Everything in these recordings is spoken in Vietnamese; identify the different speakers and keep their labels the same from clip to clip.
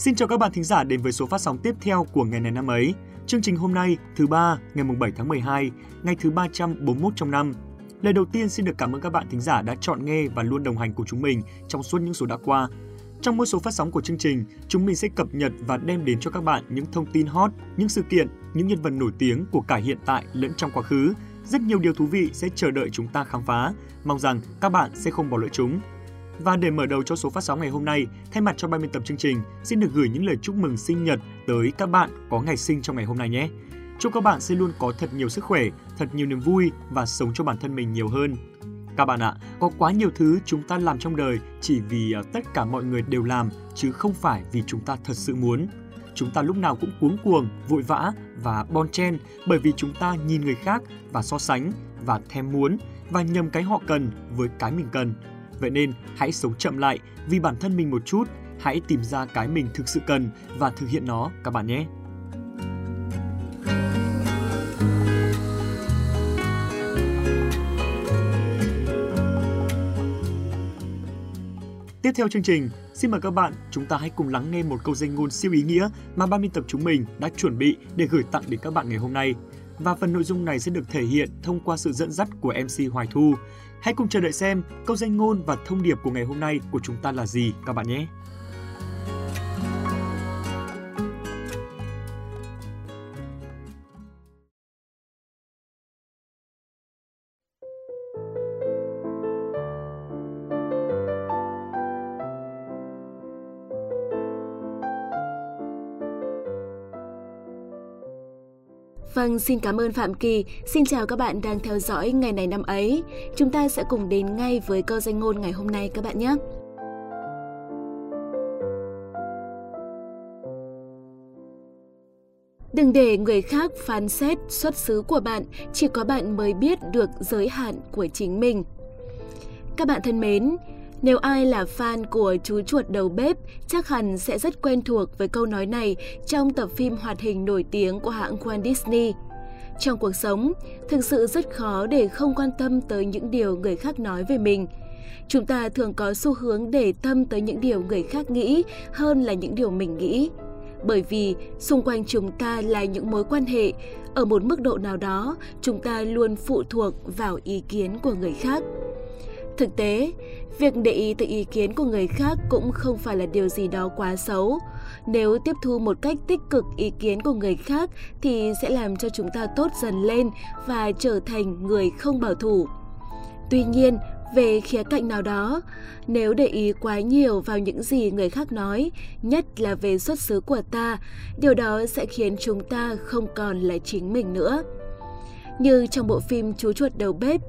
Speaker 1: Xin chào các bạn thính giả đến với số phát sóng tiếp theo của ngày này năm ấy. Chương trình hôm nay, thứ ba, ngày 7 tháng 12, ngày thứ 341 trong năm. Lời đầu tiên xin được cảm ơn các bạn thính giả đã chọn nghe và luôn đồng hành cùng chúng mình trong suốt những số đã qua. Trong mỗi số phát sóng của chương trình, chúng mình sẽ cập nhật và đem đến cho các bạn những thông tin hot, những sự kiện, những nhân vật nổi tiếng của cả hiện tại lẫn trong quá khứ. Rất nhiều điều thú vị sẽ chờ đợi chúng ta khám phá. Mong rằng các bạn sẽ không bỏ lỡ chúng. Và để mở đầu cho số phát sóng ngày hôm nay, thay mặt cho ban biên tập chương trình, xin được gửi những lời chúc mừng sinh nhật tới các bạn có ngày sinh trong ngày hôm nay nhé. Chúc các bạn sẽ luôn có thật nhiều sức khỏe, thật nhiều niềm vui và sống cho bản thân mình nhiều hơn. Các bạn ạ, có quá nhiều thứ chúng ta làm trong đời chỉ vì à, tất cả mọi người đều làm chứ không phải vì chúng ta thật sự muốn. Chúng ta lúc nào cũng cuống cuồng, vội vã và bon chen bởi vì chúng ta nhìn người khác và so sánh và thèm muốn và nhầm cái họ cần với cái mình cần Vậy nên hãy sống chậm lại vì bản thân mình một chút, hãy tìm ra cái mình thực sự cần và thực hiện nó các bạn nhé. Tiếp theo chương trình, xin mời các bạn chúng ta hãy cùng lắng nghe một câu danh ngôn siêu ý nghĩa mà ban biên tập chúng mình đã chuẩn bị để gửi tặng đến các bạn ngày hôm nay. Và phần nội dung này sẽ được thể hiện thông qua sự dẫn dắt của MC Hoài Thu. Hãy cùng chờ đợi xem câu danh ngôn và thông điệp của ngày hôm nay của chúng ta là gì, các bạn nhé.
Speaker 2: Vâng, xin cảm ơn Phạm Kỳ. Xin chào các bạn đang theo dõi ngày này năm ấy. Chúng ta sẽ cùng đến ngay với câu danh ngôn ngày hôm nay các bạn nhé. Đừng để người khác phán xét xuất xứ của bạn, chỉ có bạn mới biết được giới hạn của chính mình. Các bạn thân mến, nếu ai là fan của chú chuột đầu bếp, chắc hẳn sẽ rất quen thuộc với câu nói này trong tập phim hoạt hình nổi tiếng của hãng Walt Disney. Trong cuộc sống, thực sự rất khó để không quan tâm tới những điều người khác nói về mình. Chúng ta thường có xu hướng để tâm tới những điều người khác nghĩ hơn là những điều mình nghĩ. Bởi vì xung quanh chúng ta là những mối quan hệ, ở một mức độ nào đó, chúng ta luôn phụ thuộc vào ý kiến của người khác. Thực tế, việc để ý tới ý kiến của người khác cũng không phải là điều gì đó quá xấu. Nếu tiếp thu một cách tích cực ý kiến của người khác thì sẽ làm cho chúng ta tốt dần lên và trở thành người không bảo thủ. Tuy nhiên, về khía cạnh nào đó, nếu để ý quá nhiều vào những gì người khác nói, nhất là về xuất xứ của ta, điều đó sẽ khiến chúng ta không còn là chính mình nữa. Như trong bộ phim Chú chuột đầu bếp,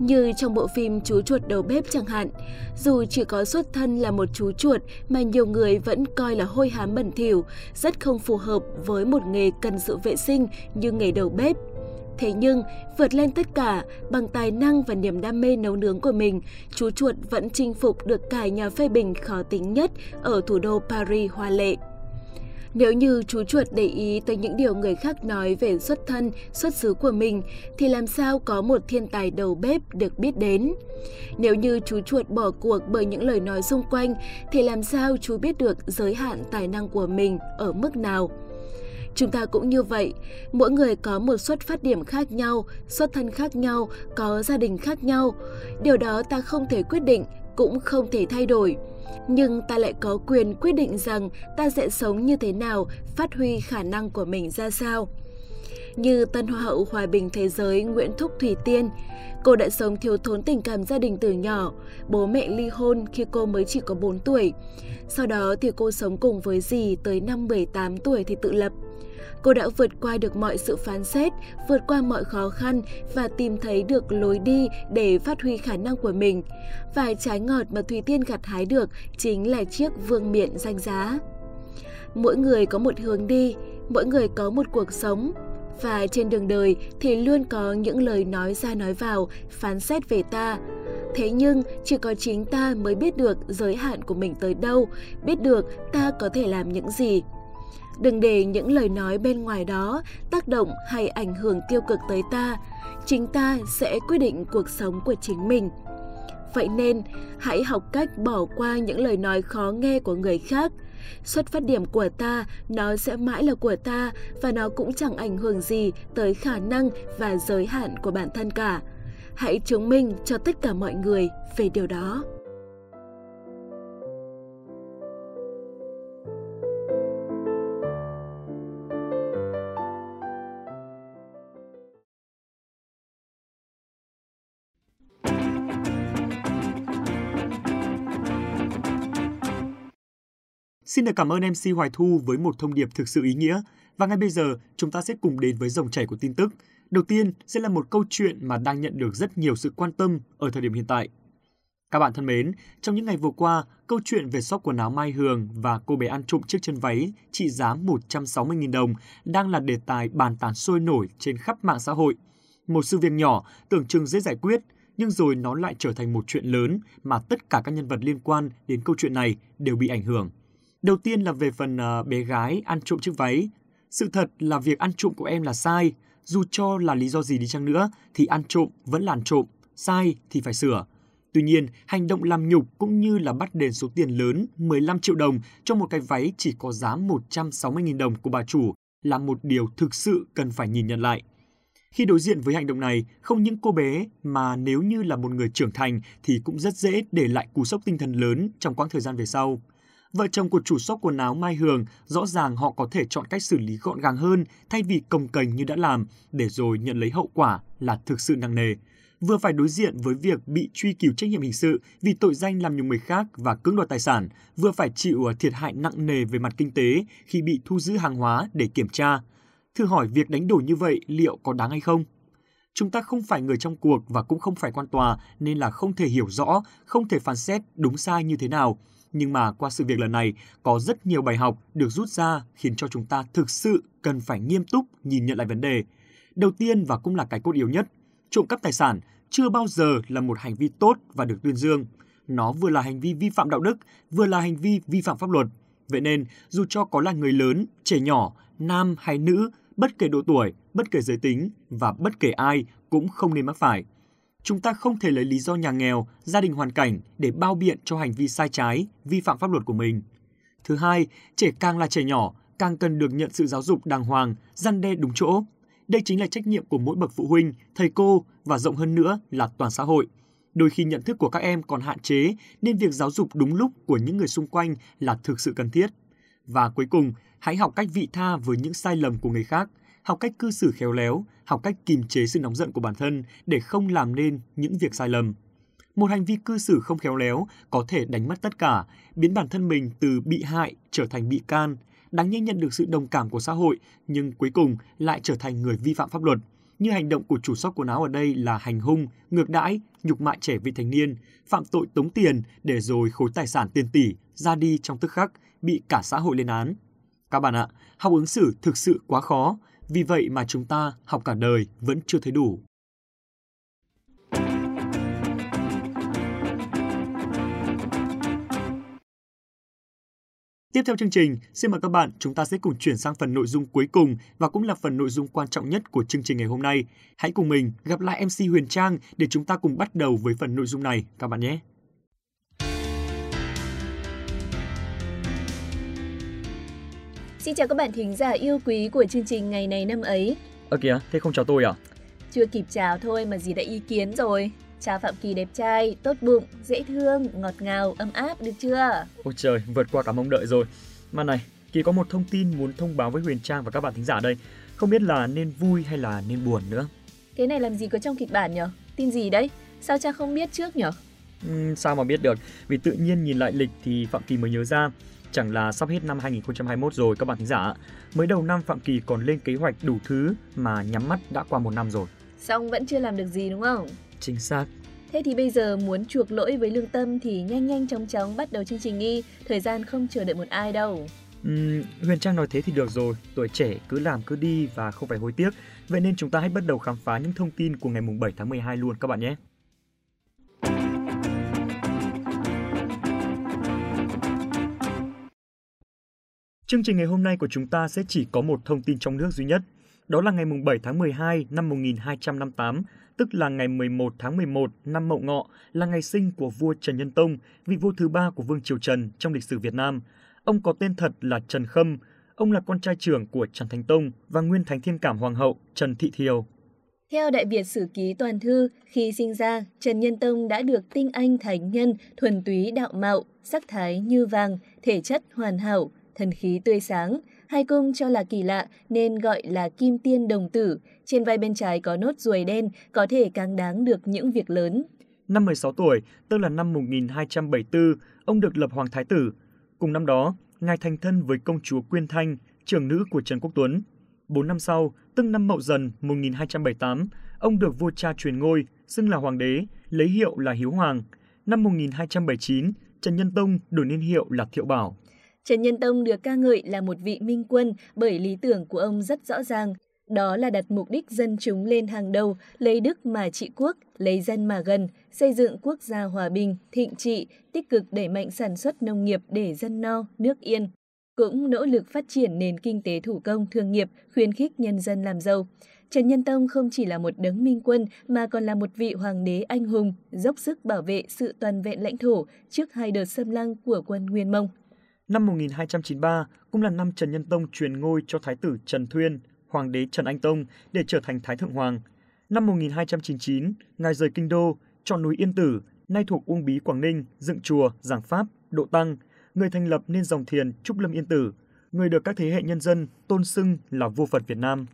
Speaker 2: như trong bộ phim Chú chuột đầu bếp chẳng hạn, dù chỉ có xuất thân là một chú chuột mà nhiều người vẫn coi là hôi hám bẩn thỉu, rất không phù hợp với một nghề cần sự vệ sinh như nghề đầu bếp. Thế nhưng, vượt lên tất cả, bằng tài năng và niềm đam mê nấu nướng của mình, chú chuột vẫn chinh phục được cả nhà phê bình khó tính nhất ở thủ đô Paris hoa lệ. Nếu như chú chuột để ý tới những điều người khác nói về xuất thân, xuất xứ của mình, thì làm sao có một thiên tài đầu bếp được biết đến? Nếu như chú chuột bỏ cuộc bởi những lời nói xung quanh, thì làm sao chú biết được giới hạn tài năng của mình ở mức nào? Chúng ta cũng như vậy, mỗi người có một xuất phát điểm khác nhau, xuất thân khác nhau, có gia đình khác nhau. Điều đó ta không thể quyết định, cũng không thể thay đổi nhưng ta lại có quyền quyết định rằng ta sẽ sống như thế nào, phát huy khả năng của mình ra sao. Như Tân Hoa hậu Hòa bình Thế giới Nguyễn Thúc Thủy Tiên, cô đã sống thiếu thốn tình cảm gia đình từ nhỏ, bố mẹ ly hôn khi cô mới chỉ có 4 tuổi. Sau đó thì cô sống cùng với dì tới năm 18 tuổi thì tự lập. Cô đã vượt qua được mọi sự phán xét, vượt qua mọi khó khăn và tìm thấy được lối đi để phát huy khả năng của mình. Và trái ngọt mà Thùy Tiên gặt hái được chính là chiếc vương miện danh giá. Mỗi người có một hướng đi, mỗi người có một cuộc sống, và trên đường đời thì luôn có những lời nói ra nói vào, phán xét về ta. Thế nhưng chỉ có chính ta mới biết được giới hạn của mình tới đâu, biết được ta có thể làm những gì. Đừng để những lời nói bên ngoài đó tác động hay ảnh hưởng tiêu cực tới ta. Chính ta sẽ quyết định cuộc sống của chính mình. Vậy nên, hãy học cách bỏ qua những lời nói khó nghe của người khác.
Speaker 3: Xuất phát điểm của ta, nó sẽ mãi là của ta và nó cũng chẳng ảnh hưởng gì tới khả năng và giới hạn của bản thân cả. Hãy chứng minh cho tất cả mọi người về điều đó.
Speaker 1: Xin được cảm ơn MC Hoài Thu với một thông điệp thực sự ý nghĩa. Và ngay bây giờ, chúng ta sẽ cùng đến với dòng chảy của tin tức. Đầu tiên sẽ là một câu chuyện mà đang nhận được rất nhiều sự quan tâm ở thời điểm hiện tại. Các bạn thân mến, trong những ngày vừa qua, câu chuyện về shop quần áo Mai Hường và cô bé ăn trộm chiếc chân váy trị giá 160.000 đồng đang là đề tài bàn tán sôi nổi trên khắp mạng xã hội. Một sự việc nhỏ tưởng chừng dễ giải quyết, nhưng rồi nó lại trở thành một chuyện lớn mà tất cả các nhân vật liên quan đến câu chuyện này đều bị ảnh hưởng. Đầu tiên là về phần uh, bé gái ăn trộm chiếc váy. Sự thật là việc ăn trộm của em là sai. Dù cho là lý do gì đi chăng nữa thì ăn trộm vẫn là ăn trộm, sai thì phải sửa. Tuy nhiên, hành động làm nhục cũng như là bắt đền số tiền lớn 15 triệu đồng cho một cái váy chỉ có giá 160.000 đồng của bà chủ là một điều thực sự cần phải nhìn nhận lại. Khi đối diện với hành động này, không những cô bé mà nếu như là một người trưởng thành thì cũng rất dễ để lại cú sốc tinh thần lớn trong quãng thời gian về sau. Vợ chồng của chủ shop quần áo Mai Hường rõ ràng họ có thể chọn cách xử lý gọn gàng hơn thay vì cồng cành như đã làm, để rồi nhận lấy hậu quả là thực sự nặng nề. Vừa phải đối diện với việc bị truy cứu trách nhiệm hình sự vì tội danh làm nhục người khác và cưỡng đoạt tài sản, vừa phải chịu thiệt hại nặng nề về mặt kinh tế khi bị thu giữ hàng hóa để kiểm tra. Thử hỏi việc đánh đổi như vậy liệu có đáng hay không? Chúng ta không phải người trong cuộc và cũng không phải quan tòa nên là không thể hiểu rõ, không thể phán xét đúng sai như thế nào nhưng mà qua sự việc lần này có rất nhiều bài học được rút ra khiến cho chúng ta thực sự cần phải nghiêm túc nhìn nhận lại vấn đề. Đầu tiên và cũng là cái cốt yếu nhất, trộm cắp tài sản chưa bao giờ là một hành vi tốt và được tuyên dương. Nó vừa là hành vi vi phạm đạo đức, vừa là hành vi vi phạm pháp luật. Vậy nên, dù cho có là người lớn, trẻ nhỏ, nam hay nữ, bất kể độ tuổi, bất kể giới tính và bất kể ai cũng không nên mắc phải. Chúng ta không thể lấy lý do nhà nghèo, gia đình hoàn cảnh để bao biện cho hành vi sai trái, vi phạm pháp luật của mình. Thứ hai, trẻ càng là trẻ nhỏ, càng cần được nhận sự giáo dục đàng hoàng, răn đe đúng chỗ. Đây chính là trách nhiệm của mỗi bậc phụ huynh, thầy cô và rộng hơn nữa là toàn xã hội. Đôi khi nhận thức của các em còn hạn chế nên việc giáo dục đúng lúc của những người xung quanh là thực sự cần thiết. Và cuối cùng, hãy học cách vị tha với những sai lầm của người khác, học cách cư xử khéo léo, học cách kiềm chế sự nóng giận của bản thân để không làm nên những việc sai lầm. Một hành vi cư xử không khéo léo có thể đánh mất tất cả, biến bản thân mình từ bị hại trở thành bị can, đáng nhẽ nhận được sự đồng cảm của xã hội nhưng cuối cùng lại trở thành người vi phạm pháp luật. Như hành động của chủ shop quần áo ở đây là hành hung, ngược đãi, nhục mại trẻ vị thành niên, phạm tội tống tiền để rồi khối tài sản tiền tỷ ra đi trong tức khắc, bị cả xã hội lên án. Các bạn ạ, học ứng xử thực sự quá khó, vì vậy mà chúng ta học cả đời vẫn chưa thấy đủ. Tiếp theo chương trình, xin mời các bạn chúng ta sẽ cùng chuyển sang phần nội dung cuối cùng và cũng là phần nội dung quan trọng nhất của chương trình ngày hôm nay. Hãy cùng mình gặp lại MC Huyền Trang để chúng ta cùng bắt đầu với phần nội dung này các bạn nhé.
Speaker 3: Xin chào các bạn thính giả yêu quý của chương trình ngày này năm ấy.
Speaker 1: Ơ kìa, thế không chào tôi à?
Speaker 3: Chưa kịp chào thôi mà gì đã ý kiến rồi. Chào Phạm Kỳ đẹp trai, tốt bụng, dễ thương, ngọt ngào, ấm áp, được chưa?
Speaker 1: Ôi trời, vượt qua cả mong đợi rồi. Mà này, Kỳ có một thông tin muốn thông báo với Huyền Trang và các bạn thính giả đây. Không biết là nên vui hay là nên buồn nữa.
Speaker 3: Cái này làm gì có trong kịch bản nhở? Tin gì đấy? Sao cha không biết trước nhở?
Speaker 1: Uhm, sao mà biết được? Vì tự nhiên nhìn lại lịch thì Phạm Kỳ mới nhớ ra Chẳng là sắp hết năm 2021 rồi các bạn thính giả. Mới đầu năm Phạm Kỳ còn lên kế hoạch đủ thứ mà nhắm mắt đã qua một năm rồi.
Speaker 3: Xong vẫn chưa làm được gì đúng không?
Speaker 1: Chính xác.
Speaker 3: Thế thì bây giờ muốn chuộc lỗi với lương tâm thì nhanh nhanh chóng chóng bắt đầu chương trình đi, thời gian không chờ đợi một ai đâu.
Speaker 1: Uhm, Huyền Trang nói thế thì được rồi, tuổi trẻ cứ làm cứ đi và không phải hối tiếc. Vậy nên chúng ta hãy bắt đầu khám phá những thông tin của ngày 7 tháng 12 luôn các bạn nhé. Chương trình ngày hôm nay của chúng ta sẽ chỉ có một thông tin trong nước duy nhất. Đó là ngày 7 tháng 12 năm 1258, tức là ngày 11 tháng 11 năm Mậu Ngọ, là ngày sinh của vua Trần Nhân Tông, vị vua thứ ba của Vương Triều Trần trong lịch sử Việt Nam. Ông có tên thật là Trần Khâm, ông là con trai trưởng của Trần Thánh Tông và nguyên Thánh Thiên Cảm Hoàng hậu Trần Thị Thiều.
Speaker 3: Theo Đại Việt Sử Ký Toàn Thư, khi sinh ra, Trần Nhân Tông đã được tinh anh thánh nhân, thuần túy đạo mạo, sắc thái như vàng, thể chất hoàn hảo, thần khí tươi sáng. Hai cung cho là kỳ lạ nên gọi là kim tiên đồng tử. Trên vai bên trái có nốt ruồi đen, có thể càng đáng được những việc lớn.
Speaker 1: Năm 16 tuổi, tức là năm 1274, ông được lập hoàng thái tử. Cùng năm đó, ngài thành thân với công chúa Quyên Thanh, trưởng nữ của Trần Quốc Tuấn. Bốn năm sau, tức năm Mậu Dần 1278, ông được vua cha truyền ngôi, xưng là hoàng đế, lấy hiệu là Hiếu Hoàng. Năm 1279, Trần Nhân Tông đổi niên hiệu là Thiệu Bảo.
Speaker 3: Trần Nhân Tông được ca ngợi là một vị minh quân bởi lý tưởng của ông rất rõ ràng, đó là đặt mục đích dân chúng lên hàng đầu, lấy đức mà trị quốc, lấy dân mà gần, xây dựng quốc gia hòa bình, thịnh trị, tích cực đẩy mạnh sản xuất nông nghiệp để dân no, nước yên. Cũng nỗ lực phát triển nền kinh tế thủ công, thương nghiệp, khuyến khích nhân dân làm giàu. Trần Nhân Tông không chỉ là một đấng minh quân mà còn là một vị hoàng đế anh hùng, dốc sức bảo vệ sự toàn vẹn lãnh thổ trước hai đợt xâm lăng của quân Nguyên Mông.
Speaker 1: Năm 1293 cũng là năm Trần Nhân Tông truyền ngôi cho Thái tử Trần Thuyên, Hoàng đế Trần Anh Tông để trở thành Thái Thượng Hoàng. Năm 1299, Ngài rời Kinh Đô, chọn núi Yên Tử, nay thuộc Uông Bí Quảng Ninh, dựng chùa, giảng Pháp, độ tăng. Người thành lập nên dòng thiền Trúc Lâm Yên Tử, người được các thế hệ nhân dân tôn xưng là vua Phật Việt Nam.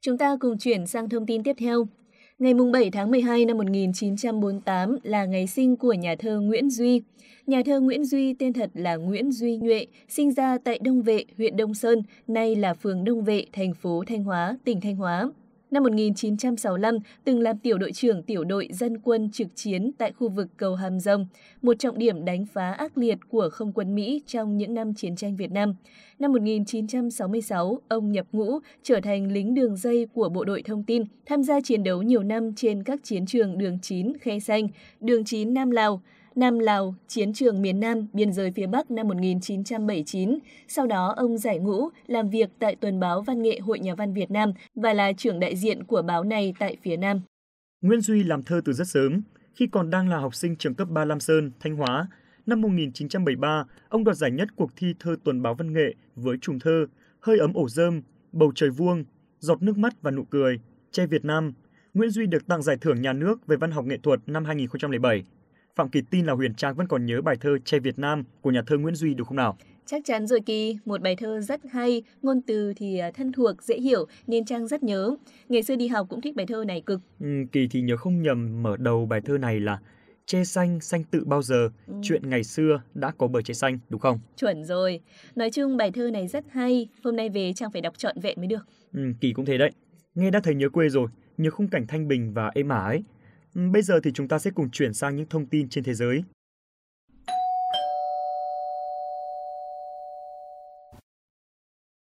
Speaker 3: Chúng ta cùng chuyển sang thông tin tiếp theo. Ngày 7 tháng 12 năm 1948 là ngày sinh của nhà thơ Nguyễn Duy. Nhà thơ Nguyễn Duy tên thật là Nguyễn Duy Nhuệ, sinh ra tại Đông Vệ, huyện Đông Sơn, nay là phường Đông Vệ, thành phố Thanh Hóa, tỉnh Thanh Hóa. Năm 1965, từng làm tiểu đội trưởng tiểu đội dân quân trực chiến tại khu vực cầu Hàm Rồng, một trọng điểm đánh phá ác liệt của không quân Mỹ trong những năm chiến tranh Việt Nam. Năm 1966, ông nhập ngũ, trở thành lính đường dây của bộ đội thông tin, tham gia chiến đấu nhiều năm trên các chiến trường đường 9 Khe Xanh, đường 9 Nam Lào, Nam Lào, chiến trường miền Nam, biên giới phía Bắc năm 1979. Sau đó, ông giải ngũ, làm việc tại Tuần báo Văn nghệ Hội Nhà văn Việt Nam và là trưởng đại diện của báo này tại phía Nam.
Speaker 1: Nguyễn Duy làm thơ từ rất sớm. Khi còn đang là học sinh trường cấp 3 Lam Sơn, Thanh Hóa, năm 1973, ông đoạt giải nhất cuộc thi thơ Tuần báo Văn nghệ với trùng thơ Hơi ấm ổ rơm, Bầu trời vuông, Giọt nước mắt và nụ cười, Che Việt Nam. Nguyễn Duy được tặng giải thưởng nhà nước về văn học nghệ thuật năm 2007. Phạm Kỳ tin là Huyền Trang vẫn còn nhớ bài thơ Che Việt Nam của nhà thơ Nguyễn Duy đúng không nào?
Speaker 3: Chắc chắn rồi Kỳ, một bài thơ rất hay, ngôn từ thì à, thân thuộc, dễ hiểu nên Trang rất nhớ. Ngày xưa đi học cũng thích bài thơ này cực.
Speaker 1: Ừ, Kỳ thì nhớ không nhầm mở đầu bài thơ này là Che xanh, xanh tự bao giờ, ừ. chuyện ngày xưa đã có bờ che xanh, đúng không?
Speaker 3: Chuẩn rồi. Nói chung bài thơ này rất hay, hôm nay về Trang phải đọc trọn vẹn mới được.
Speaker 1: Ừ, Kỳ cũng thế đấy. Nghe đã thấy nhớ quê rồi, nhớ khung cảnh thanh bình và êm ả ấy. Bây giờ thì chúng ta sẽ cùng chuyển sang những thông tin trên thế giới.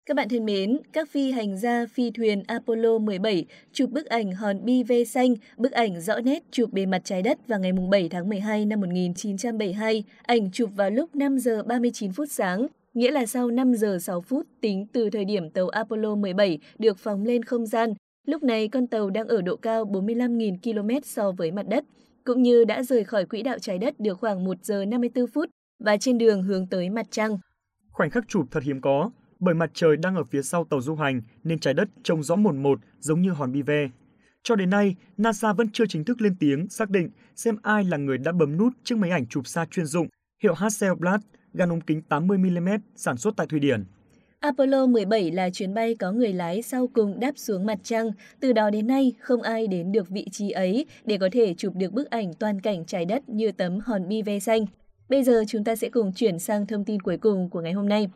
Speaker 3: Các bạn thân mến, các phi hành gia phi thuyền Apollo 17 chụp bức ảnh hòn bi ve xanh, bức ảnh rõ nét chụp bề mặt trái đất vào ngày 7 tháng 12 năm 1972. Ảnh chụp vào lúc 5 giờ 39 phút sáng, nghĩa là sau 5 giờ 6 phút tính từ thời điểm tàu Apollo 17 được phóng lên không gian Lúc này con tàu đang ở độ cao 45.000 km so với mặt đất, cũng như đã rời khỏi quỹ đạo trái đất được khoảng 1 giờ 54 phút và trên đường hướng tới mặt trăng.
Speaker 1: Khoảnh khắc chụp thật hiếm có, bởi mặt trời đang ở phía sau tàu du hành nên trái đất trông rõ mồn một giống như hòn bi ve. Cho đến nay, NASA vẫn chưa chính thức lên tiếng xác định xem ai là người đã bấm nút chiếc máy ảnh chụp xa chuyên dụng hiệu Hasselblad gắn ống kính 80mm sản xuất tại Thụy Điển.
Speaker 3: Apollo 17 là chuyến bay có người lái sau cùng đáp xuống mặt trăng. Từ đó đến nay, không ai đến được vị trí ấy để có thể chụp được bức ảnh toàn cảnh trái đất như tấm hòn bi ve xanh. Bây giờ chúng ta sẽ cùng chuyển sang thông tin cuối cùng của ngày hôm nay.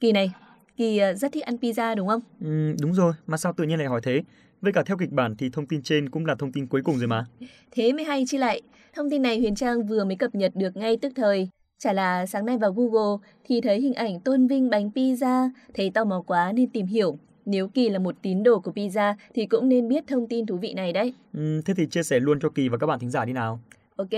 Speaker 3: Kỳ này, Kỳ ờ, rất thích ăn pizza đúng không?
Speaker 1: Ừ, đúng rồi, mà sao tự nhiên lại hỏi thế? Với cả theo kịch bản thì thông tin trên cũng là thông tin cuối cùng rồi mà.
Speaker 3: Thế mới hay chi lại. Thông tin này Huyền Trang vừa mới cập nhật được ngay tức thời. Chả là sáng nay vào Google thì thấy hình ảnh tôn vinh bánh pizza, thấy tò mò quá nên tìm hiểu. Nếu Kỳ là một tín đồ của pizza thì cũng nên biết thông tin thú vị này đấy.
Speaker 1: Ừ, thế thì chia sẻ luôn cho Kỳ và các bạn thính giả đi nào.
Speaker 3: Ok.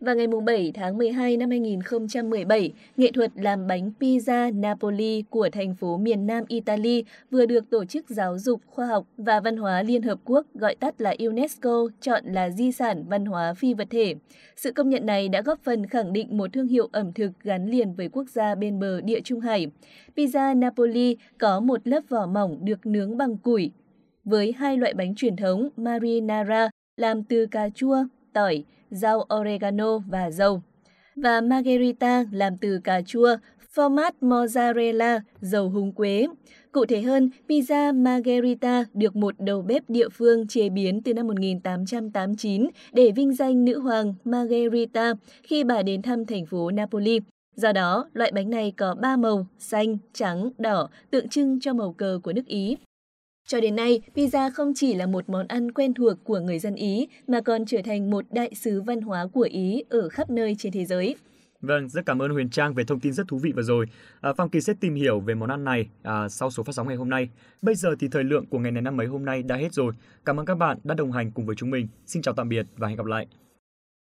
Speaker 3: Và ngày 7 tháng 12 năm 2017, nghệ thuật làm bánh pizza Napoli của thành phố miền Nam Italy vừa được Tổ chức Giáo dục, Khoa học và Văn hóa Liên Hợp Quốc gọi tắt là UNESCO chọn là di sản văn hóa phi vật thể. Sự công nhận này đã góp phần khẳng định một thương hiệu ẩm thực gắn liền với quốc gia bên bờ địa Trung Hải. Pizza Napoli có một lớp vỏ mỏng được nướng bằng củi, với hai loại bánh truyền thống marinara làm từ cà chua, tỏi, rau oregano và dầu. Và margherita làm từ cà chua, format mozzarella, dầu húng quế. Cụ thể hơn, pizza margherita được một đầu bếp địa phương chế biến từ năm 1889 để vinh danh nữ hoàng Margherita khi bà đến thăm thành phố Napoli. Do đó, loại bánh này có 3 màu, xanh, trắng, đỏ, tượng trưng cho màu cờ của nước Ý. Cho đến nay, pizza không chỉ là một món ăn quen thuộc của người dân Ý mà còn trở thành một đại sứ văn hóa của Ý ở khắp nơi trên thế giới.
Speaker 1: Vâng, rất cảm ơn Huyền Trang về thông tin rất thú vị vừa rồi. À, Phong Kỳ sẽ tìm hiểu về món ăn này à, sau số phát sóng ngày hôm nay. Bây giờ thì thời lượng của ngày này năm mấy hôm nay đã hết rồi. Cảm ơn các bạn đã đồng hành cùng với chúng mình. Xin chào tạm biệt và hẹn gặp lại.